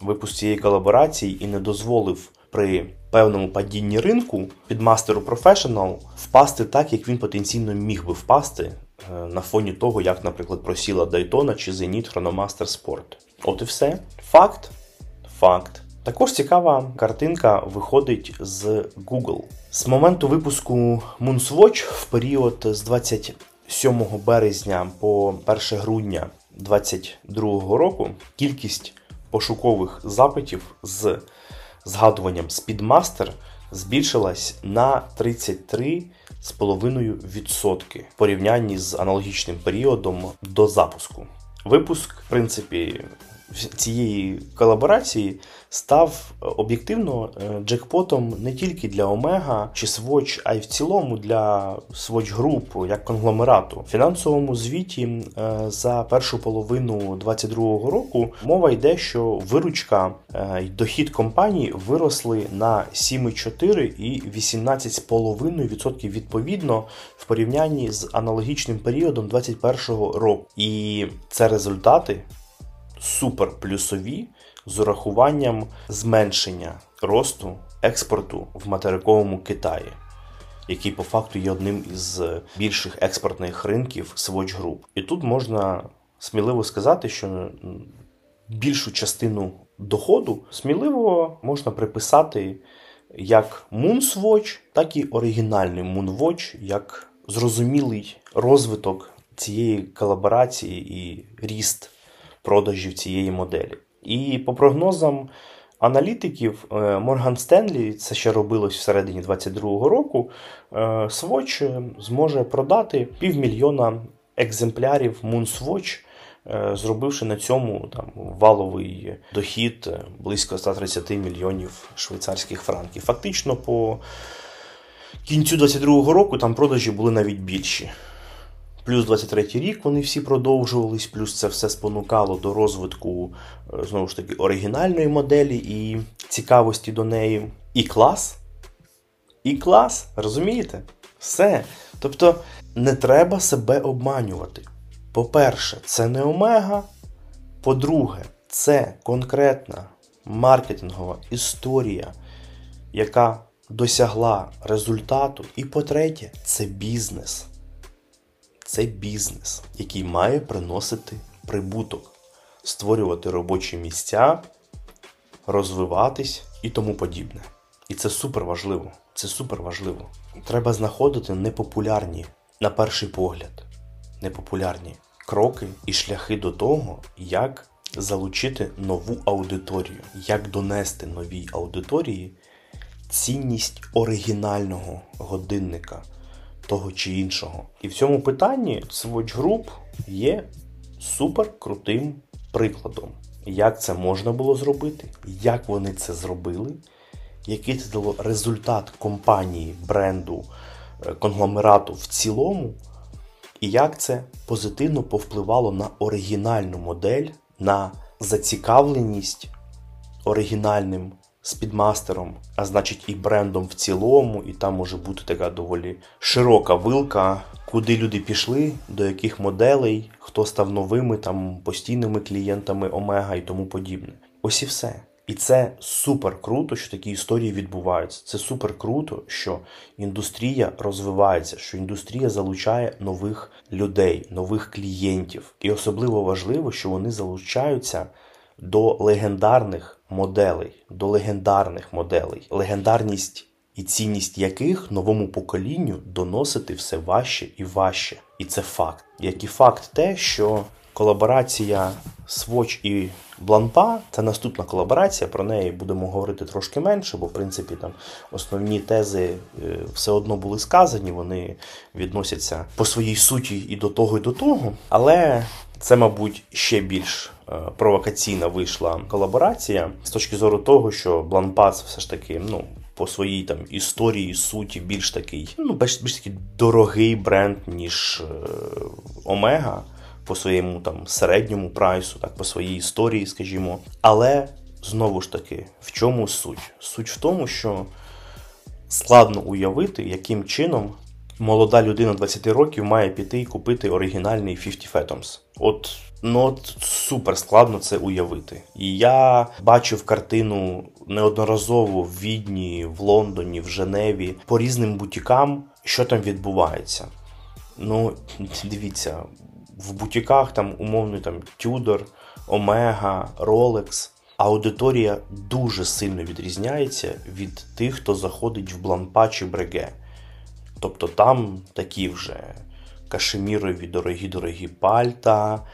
випуск цієї колаборації і не дозволив при певному падінні ринку під мастеру Professional впасти так, як він потенційно міг би впасти е, на фоні того, як, наприклад, просіла Daytona чи Zenit Chronomaster Sport. От і все. Факт. Факт. Також цікава картинка виходить з Google. З моменту випуску Moonswatch в період з 27 березня по 1 грудня 2022 року кількість пошукових запитів з згадуванням Speedmaster збільшилась на 33,5% в порівнянні з аналогічним періодом до запуску. Випуск, в принципі, цієї колаборації став е, об'єктивно е, джекпотом не тільки для Омега чи Swatch, а й в цілому для Swatch Group як конгломерату. В фінансовому звіті е, за першу половину 2022 року мова йде, що виручка й дохід компанії виросли на 7,4 і 18,5% відповідно в порівнянні з аналогічним періодом 2021 року. І це результати суперплюсові з урахуванням зменшення росту експорту в материковому Китаї, який по факту є одним із більших експортних ринків Swatch Group. І тут можна сміливо сказати, що більшу частину доходу сміливо можна приписати як Moonswatch, так і оригінальний Moonwatch, як зрозумілий розвиток цієї колаборації і ріст продажів цієї моделі. І по прогнозам аналітиків, Морган Стенлі, це ще робилось всередині 2022 року, е, Swatch зможе продати півмільйона екземплярів Moonswatch, е, зробивши на цьому там валовий дохід близько 130 мільйонів швейцарських франків. Фактично, по кінцю 2022 року там продажі були навіть більші. Плюс 23 рік вони всі продовжувались, плюс це все спонукало до розвитку е, знову ж таки оригінальної моделі і цікавості до неї. І клас. І клас, розумієте? Все. Тобто не треба себе обманювати. По-перше, це не омега. По-друге, це конкретна маркетингова історія, яка досягла результату. І по-третє, це бізнес це бізнес, який має приносити прибуток, створювати робочі місця, розвиватись і тому подібне. І це супер важливо. Це супер важливо. Треба знаходити непопулярні, на перший погляд, непопулярні кроки і шляхи до того, як залучити нову аудиторію, як донести новій аудиторії цінність оригінального годинника того чи іншого. І в цьому питанні Swatch Group є супер крутим прикладом, як це можна було зробити, як вони це зробили, який це дало результат компанії, бренду, е, конгломерату в цілому, і як це позитивно повпливало на оригінальну модель, на зацікавленість оригінальним Speedmaster ом, а значить і брендом в цілому, і там може бути така доволі широка вилка, куди люди пішли, до яких моделей, хто став новими там постійними клієнтами Omega і тому подібне. Ось і все. І це супер круто, що такі історії відбуваються. Це супер круто, що індустрія розвивається, що індустрія залучає нових людей, нових клієнтів. І особливо важливо, що вони залучаються до легендарних моделей, до легендарних моделей, легендарність і цінність яких новому поколінню доносити все важче і важче. І це факт. Як і факт, те, що колаборація Swatch і Бланпа це наступна колаборація. Про неї будемо говорити трошки менше, бо в принципі там основні тези е, все одно були сказані. Вони відносяться по своїй суті і до того, і до того. Але це, мабуть, ще більш провокаційна вийшла колаборація з точки зору того, що Бланпас все ж таки, ну. По своїй там історії, суті, більш такий, ну, більш, більш такий дорогий бренд, ніж е, Омега, по своєму там середньому прайсу, так, по своїй історії, скажімо. Але знову ж таки, в чому суть? Суть в тому, що складно уявити, яким чином молода людина 20 років має піти і купити оригінальний 50 Fathoms. От ну от супер складно це уявити. І я бачив картину неодноразово в Відні, в Лондоні, в Женеві по різним бутікам, що там відбувається. Ну, дивіться, в бутіках там умовно там Tudor, Omega, Rolex, аудиторія дуже сильно відрізняється від тих, хто заходить в бланпа чи бреге. Тобто там такі вже кашемірові дорогі-дорогі пальта,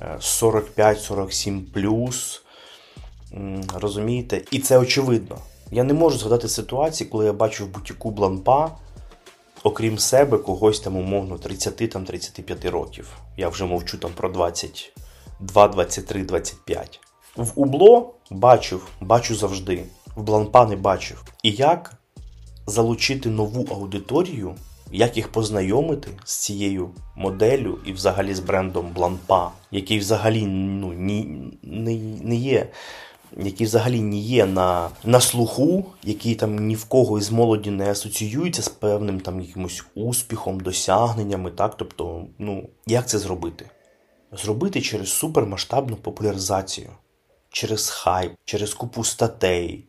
45-47. Розумієте? І це очевидно. Я не можу згадати ситуації, коли я бачу в бутіку бланпа, окрім себе, когось там, умовно, 30-35 років. Я вже мовчу там про 22, 23, 25. В Убло бачив, бачу завжди. В бланпа не бачив. І як залучити нову аудиторію, як їх познайомити з цією моделлю і взагалі з брендом Бланпа, який взагалі ну, ні, не, не є. Які взагалі не є на на слуху, які там ні в кого із молоді не асоціюються з певним там якимось успіхом, досягненнями. так, Тобто, ну, як це зробити? Зробити через супермасштабну популяризацію, через хайп, через купу статей,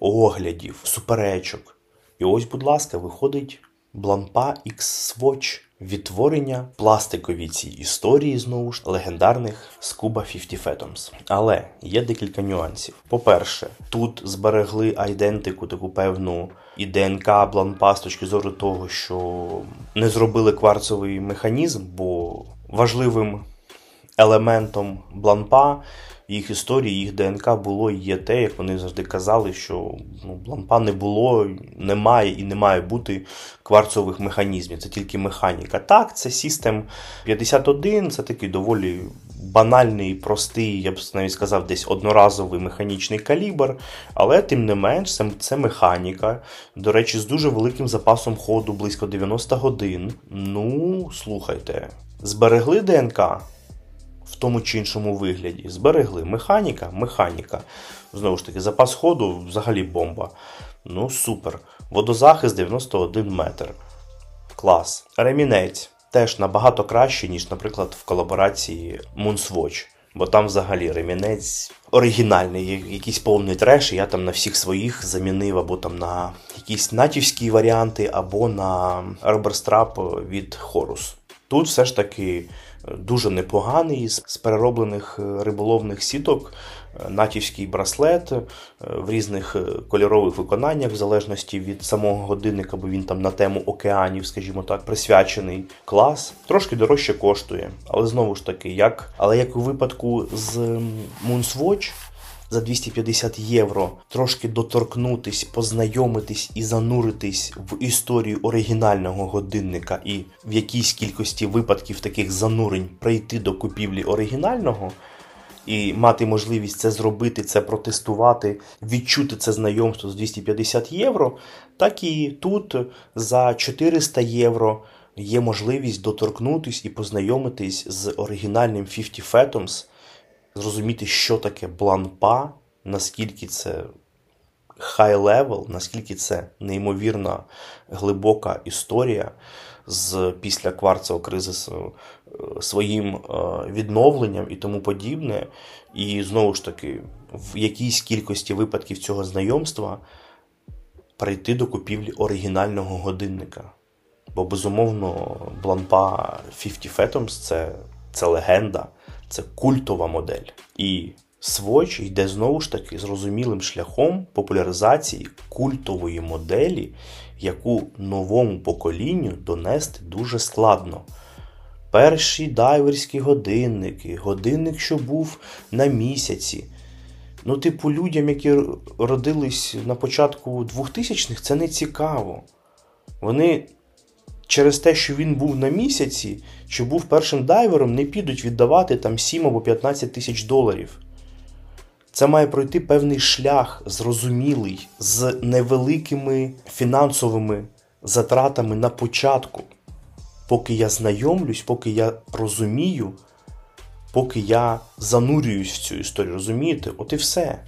оглядів, суперечок. І ось, будь ласка, виходить Бланпа X-Swatch. Відтворення пластикові ці історії знову ж легендарних Scuba 50 Fathoms. Але є декілька нюансів. По-перше, тут зберегли айдентику, таку певну і ДНК Бланпа з точки зору того, що не зробили кварцовий механізм, бо важливим елементом Бланпа їх історії, їх ДНК було і є те, як вони завжди казали, що ну, Бланпа не було, немає і не має бути кварцових механізмів. Це тільки механіка. Так, це System 51, це такий доволі банальний, простий, я б навіть сказав, десь одноразовий механічний калібр, але тим не менш, це, це механіка. До речі, з дуже великим запасом ходу, близько 90 годин. Ну, слухайте, зберегли ДНК в тому чи іншому вигляді. Зберегли механіка, механіка. Знову ж таки, запас ходу взагалі бомба. Ну, супер. Водозахист 91 метр. Клас. Ремінець теж набагато краще, ніж, наприклад, в колаборації Moonswatch. Бо там взагалі ремінець оригінальний, якийсь повний треш, і я там на всіх своїх замінив або там на якісь натівські варіанти, або на руберстрап від Horus. Тут все ж таки дуже непоганий з перероблених е, риболовних сіток, е, натівський браслет е, в різних кольорових виконаннях, в залежності від самого годинника, бо він там на тему океанів, скажімо так, присвячений клас. Трошки дорожче коштує, але знову ж таки, як але як у випадку з Moonswatch, за 250 євро трошки доторкнутись, познайомитись і зануритись в історію оригінального годинника, і в якійсь кількості випадків таких занурень прийти до купівлі оригінального. І мати можливість це зробити, це протестувати, відчути це знайомство з 250 євро, так і тут за 400 євро є можливість доторкнутись і познайомитись з оригінальним 50 Fathoms, зрозуміти, що таке Blancpain, наскільки це high level, наскільки це неймовірна глибока історія з після кварцевого кризису е, своїм е, відновленням і тому подібне. І знову ж таки, в якійсь кількості випадків цього знайомства прийти до купівлі оригінального годинника. Бо, безумовно, бланпа 50 Fathoms це, це легенда це культова модель. І Swatch йде знову ж таки зрозумілим шляхом популяризації культової моделі, яку новому поколінню донести дуже складно. Перші дайверські годинники, годинник, що був на місяці. Ну, типу, людям, які родились на початку 2000-х, це не цікаво. Вони через те, що він був на місяці, чи був першим дайвером, не підуть віддавати там 7 або 15 тисяч доларів. Це має пройти певний шлях, зрозумілий, з невеликими фінансовими затратами на початку. Поки я знайомлюсь, поки я розумію, поки я занурююсь в цю історію, розумієте? От і все.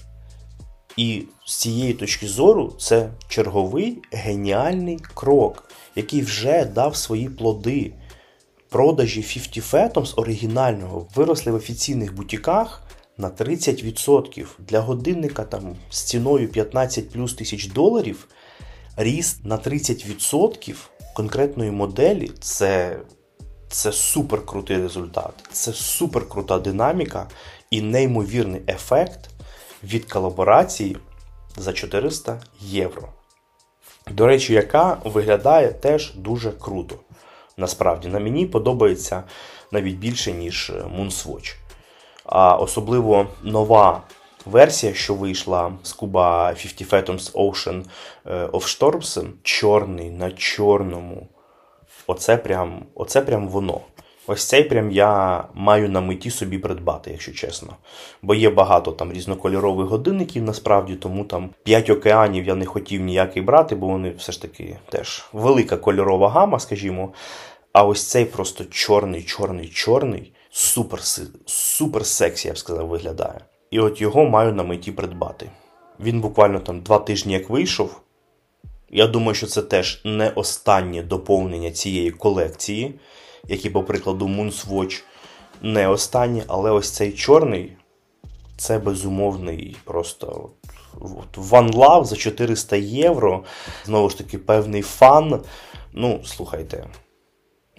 І з цієї точки зору це черговий геніальний крок який вже дав свої плоди. Продажі 50 Fathoms оригінального виросли в офіційних бутіках на 30%. Для годинника там з ціною 15 плюс тисяч доларів ріст на 30% конкретної моделі це це супер крутий результат, це супер крута динаміка і неймовірний ефект від колаборації за 400 євро. До речі, яка виглядає теж дуже круто. Насправді, на мені подобається навіть більше, ніж Moonswatch. А особливо нова версія, що вийшла з Cuba 50 Fathoms Ocean е, of Storms, чорний на чорному. Оце прям, Оце прям воно. Ось цей прям я маю на меті собі придбати, якщо чесно. Бо є багато там різнокольорових годинників, насправді, тому там 5 океанів я не хотів ніякий брати, бо вони все ж таки теж велика кольорова гама, скажімо. А ось цей просто чорний, чорний, чорний, супер супер сексі, я б сказав, виглядає. І от його маю на меті придбати. Він буквально там два тижні як вийшов. Я думаю, що це теж не останнє доповнення цієї колекції як і, по прикладу, Moonswatch не останній, але ось цей чорний це безумовний просто от, One Love за 400 євро. Знову ж таки, певний фан. Ну, слухайте.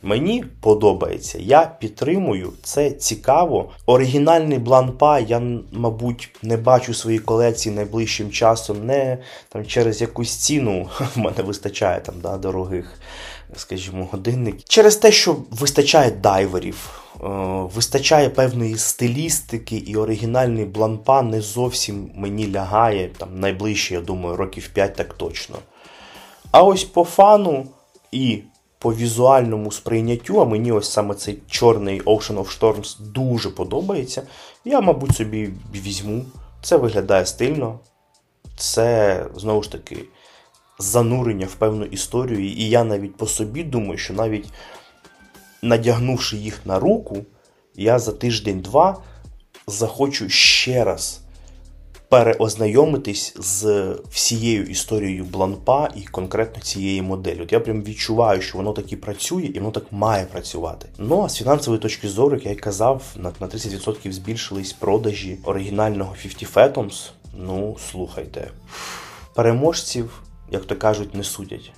Мені подобається, я підтримую, це цікаво. Оригінальний бланпа я, мабуть, не бачу своїй колекції найближчим часом, не там через якусь ціну в мене вистачає там да, дорогих скажімо, годинник. Через те, що вистачає дайверів, е, вистачає певної стилістики, і оригінальний бланпа не зовсім мені лягає, там найближче, я думаю, років 5 так точно. А ось по фану і по візуальному сприйняттю, а мені ось саме цей чорний Ocean of Storms дуже подобається. Я, мабуть, собі візьму. Це виглядає стильно. Це, знову ж таки, занурення в певну історію. І я навіть по собі думаю, що навіть надягнувши їх на руку, я за тиждень-два захочу ще раз переознайомитись з всією історією бланпа і конкретно цієї моделі. От Я прям відчуваю, що воно так і працює, і воно так має працювати. Ну а з фінансової точки зору, як я й казав, на 30% збільшились продажі оригінального 50 Fathoms. Ну, слухайте, переможців як то кажуть, не судять.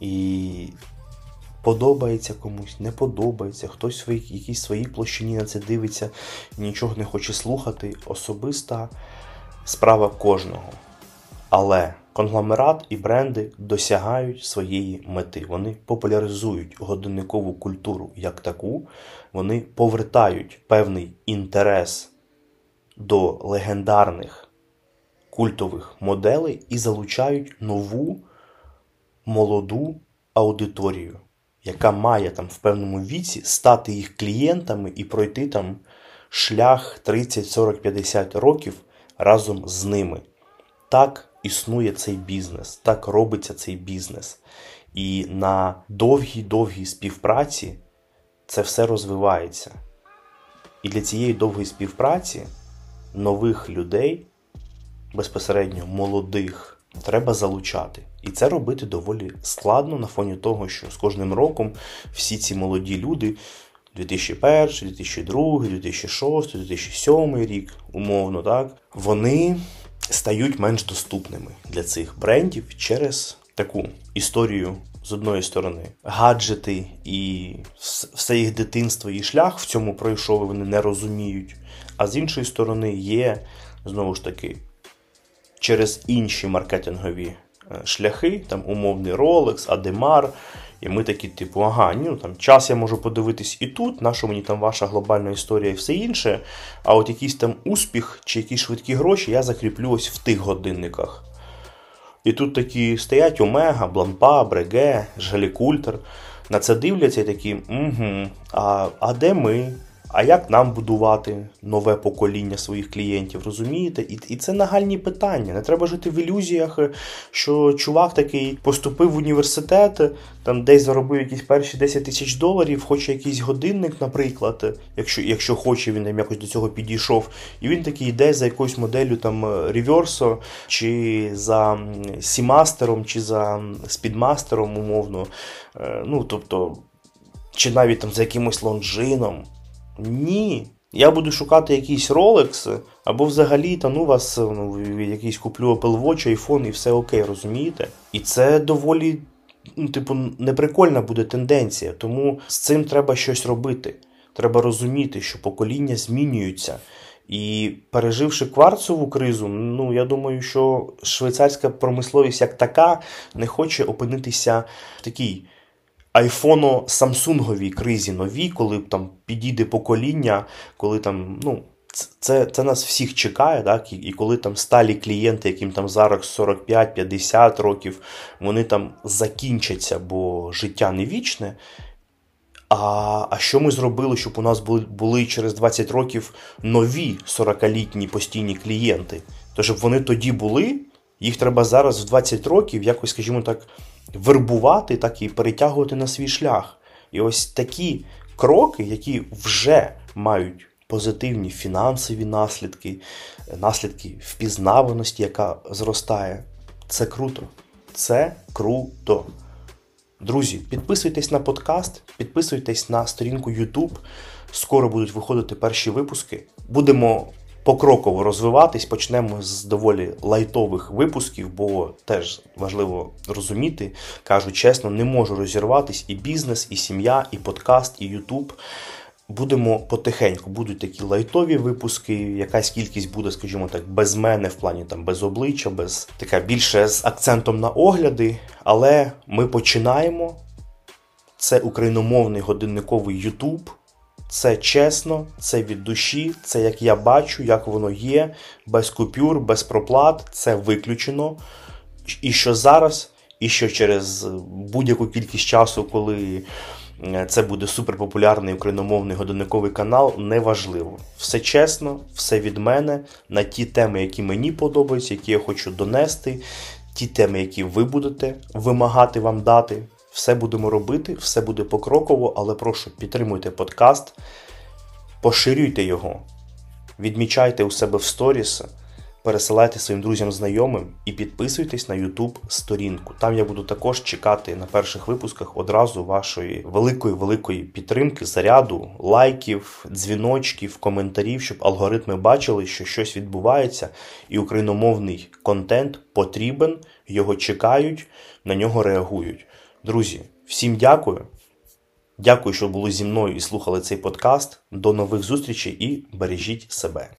І подобається комусь, не подобається, хтось в якійсь своїй площині на це дивиться, нічого не хоче слухати. Особиста справа кожного. Але конгломерат і бренди досягають своєї мети. Вони популяризують годинникову культуру як таку, вони повертають певний інтерес до легендарних культових моделей і залучають нову молоду аудиторію, яка має там в певному віці стати їх клієнтами і пройти там шлях 30, 40, 50 років разом з ними. Так існує цей бізнес, так робиться цей бізнес. І на довгій-довгій співпраці це все розвивається. І для цієї довгої співпраці нових людей безпосередньо молодих треба залучати. І це робити доволі складно на фоні того, що з кожним роком всі ці молоді люди. 2001, 2002, 2006, 2007 рік, умовно, так, вони стають менш доступними для цих брендів через таку історію з одної сторони, гаджети і все їх дитинство і шлях в цьому пройшов, вони не розуміють. А з іншої сторони, є знову ж таки через інші маркетингові е, шляхи, там умовний Rolex, Ademar. І ми такі, типу, ага, ну там час я можу подивитись і тут, наша мені там ваша глобальна історія і все інше. А от якийсь там успіх чи якісь швидкі гроші я закріплю ось в тих годинниках. І тут такі стоять Омега, Блампа, Бреге, Жгалікультер. На це дивляться і такі, угу, а, а де ми? А як нам будувати нове покоління своїх клієнтів, розумієте? І і це нагальні питання. Не треба жити в ілюзіях, що чувак такий поступив в університет, там десь заробив якісь перші 10 тисяч доларів, хоче якийсь годинник, наприклад, якщо якщо хоче, він там якось до цього підійшов. І він такий йде за якоюсь моделлю там Reverso, чи за Seamaster ом, чи за Speedmaster ом, умовно. Е, ну, тобто, чи навіть там за якимось Longines ом. Ні. Я буду шукати якийсь Rolex, або взагалі та ну вас ну, якийсь куплю Apple Watch, iPhone і все окей, розумієте? І це доволі, ну, типу, неприкольна буде тенденція. Тому з цим треба щось робити. Треба розуміти, що покоління змінюються. І переживши кварцову кризу, ну я думаю, що швейцарська промисловість як така не хоче опинитися в такій айфоно самсунговій кризі новій, коли там підійде покоління, коли там, ну. Це це нас всіх чекає, так? І, і коли там сталі клієнти, яким там зараз 45-50 років, вони там закінчаться, бо життя не вічне. А а що ми зробили, щоб у нас були були через 20 років нові 40-літні постійні клієнти? То щоб вони тоді були, їх треба зараз в 20 років якось, скажімо так, вербувати так і перетягувати на свій шлях. І ось такі кроки, які вже мають позитивні фінансові наслідки, наслідки впізнаваності, яка зростає, це круто. Це круто. Друзі, підписуйтесь на подкаст, підписуйтесь на сторінку YouTube. Скоро будуть виходити перші випуски. Будемо покроково розвиватись. Почнемо з доволі лайтових випусків, бо теж важливо розуміти, кажу чесно, не можу розірватись і бізнес, і сім'я, і подкаст, і YouTube. Будемо потихеньку, будуть такі лайтові випуски, якась кількість буде, скажімо так, без мене, в плані там без обличчя, без така більше з акцентом на огляди. Але ми починаємо. Це україномовний годинниковий Ютуб. Це чесно, це від душі, це як я бачу, як воно є, без купюр, без проплат, це виключено. І що зараз, і що через будь-яку кількість часу, коли це буде суперпопулярний україномовний годинниковий канал, неважливо. Все чесно, все від мене на ті теми, які мені подобаються, які я хочу донести, ті теми, які ви будете вимагати вам дати. Все будемо робити, все буде покроково, але прошу підтримуйте подкаст, поширюйте його, відмічайте у себе в сторіс, пересилайте своїм друзям, знайомим і підписуйтесь на YouTube сторінку. Там я буду також чекати на перших випусках одразу вашої великої великої підтримки, заряду, лайків, дзвіночків, коментарів, щоб алгоритми бачили, що щось відбувається, і україномовний контент потрібен, його чекають, на нього реагують. Друзі, всім дякую. Дякую, що були зі мною і слухали цей подкаст. До нових зустрічей і бережіть себе.